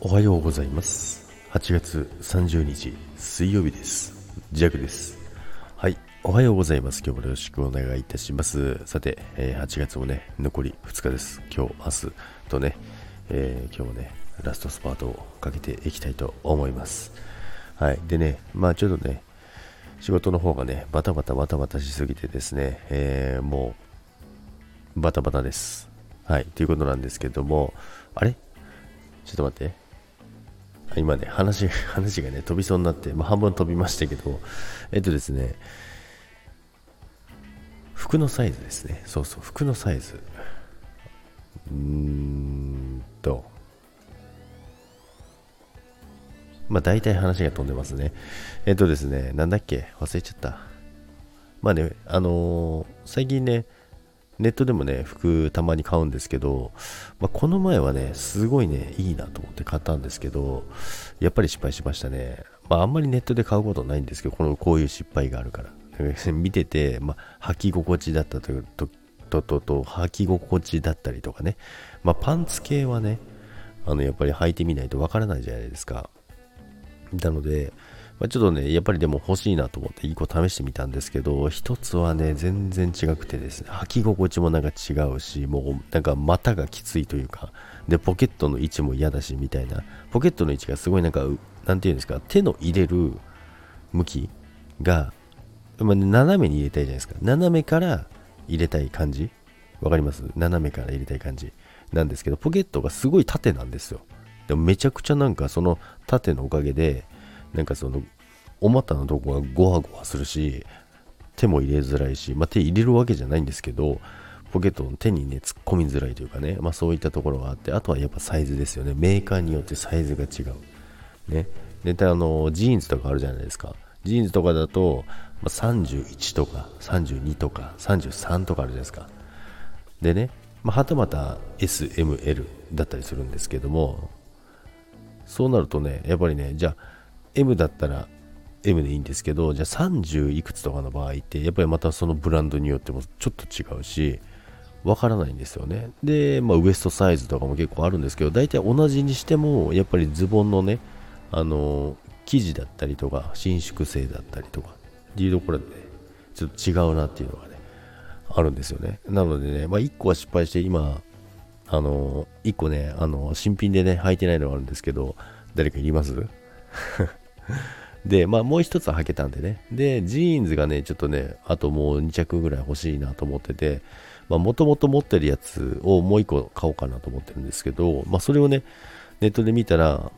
おはようございます。8月30日水曜日です。ジャクです。はいおはようございます。今日もよろしくお願いいたします。さて、え、8月もね残り2日です。今日明日とね、えー、今日もねラストスパートをかけていきたいと思います。はいでねまあちょっとね仕事の方がねバタバタバタバタしすぎてですね、えー、もうバタバタです。はいということなんですけどもあれ？ちょっと待って。今ね、話、話がね、飛びそうになって、まあ、半分飛びましたけど、えっとですね、服のサイズですね。そうそう、服のサイズ。うーんと、まあ大体話が飛んでますね。えっとですね、なんだっけ？忘れちゃった。まあね、あのー、最近ね、ネットでもね、服たまに買うんですけど、まあ、この前はね、すごいね、いいなと思って買ったんですけど、やっぱり失敗しましたね。まあ、あんまりネットで買うことないんですけど、このこういう失敗があるから。見てて、まあ、履き心地だったととととと履き心地だったりとかね、まあ、パンツ系はね、あのやっぱり履いてみないとわからないじゃないですか。なので、まあ、ちょっとね、やっぱりでも欲しいなと思って1個試してみたんですけど、1つはね、全然違くてですね、履き心地もなんか違うし、もうなんか股がきついというか、で、ポケットの位置も嫌だし、みたいな、ポケットの位置がすごいなんか、なんていうんですか、手の入れる向きが、まあ、斜めに入れたいじゃないですか。斜めから入れたい感じわかります？斜めから入れたい感じなんですけど、ポケットがすごい縦なんですよ。でもめちゃくちゃなんかその縦のおかげで、なんかその、お股のとこがゴワゴワするし、手も入れづらいし、まあ、手入れるわけじゃないんですけど、ポケットの手にね、突っ込みづらいというかね、まあそういったところがあって、あとはやっぱサイズですよね。メーカーによってサイズが違う。ね。大体あの、ジーンズとかあるじゃないですか。ジーンズとかだと、まあ、31とか32とか33とかあるじゃないですか。でね、まあ、はたまた SML だったりするんですけども、そうなるとね、やっぱりね、じゃあ、M だったら M でいいんですけど、じゃあ30いくつとかの場合って、やっぱりまたそのブランドによってもちょっと違うし、わからないんですよね。で、まあ、ウエストサイズとかも結構あるんですけど、大体同じにしても、やっぱりズボンのね、あの生地だったりとか、伸縮性だったりとか、っていうところで、ね、ちょっと違うなっていうのがね、あるんですよね。なのでね、まあ、1個は失敗して、今、あの1個ね、あの新品でね、履いてないのがあるんですけど、誰かいります？で、まあもう一つは履けたんでね。で、ジーンズがね、ちょっとね、あともう2着ぐらい欲しいなと思ってて、まあもともと持ってるやつをもう一個買おうかなと思ってるんですけど、まあそれをね、ネットで見たら、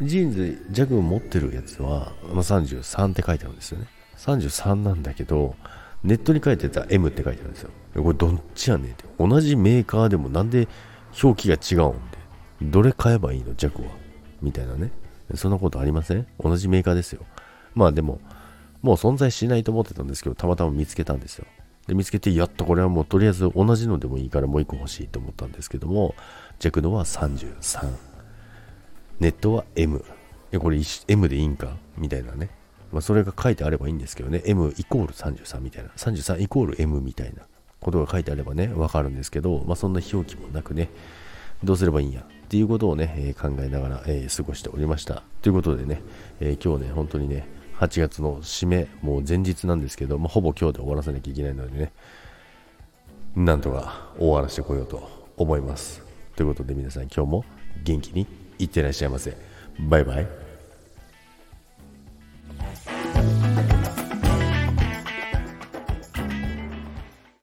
ジーンズ、ジャグ持ってるやつは、まあ、33って書いてあるんですよね。33なんだけど、ネットに書いてた M って書いてあるんですよ。これどっちやねんって。同じメーカーでもなんで表記が違うんで、どれ買えばいいのジャグは。みたいなね。そんなことありません？同じメーカーですよ。まあでも、もう存在しないと思ってたんですけど、たまたま見つけたんですよ。で、見つけて、やっとこれはもうとりあえず同じのでもいいからもう一個欲しいと思ったんですけども、ジャクドは33。ネットは M。え、これ M でいいんか？みたいなね。まあそれが書いてあればいいんですけどね。M イコール33みたいな。33イコール M みたいなことが書いてあればね、わかるんですけど、まあそんな表記もなくね、どうすればいいんや？っていうことをね、え、考えながら、え、過ごしておりました。ということでね、えー、今日ね、本当にね、8月の締め、もう前日なんですけど、まあ、ほぼ今日で終わらせなきゃいけないのでね、なんとか終わらせてこようと思います。ということで皆さん今日も元気にいってらっしゃいませ。バイバイ。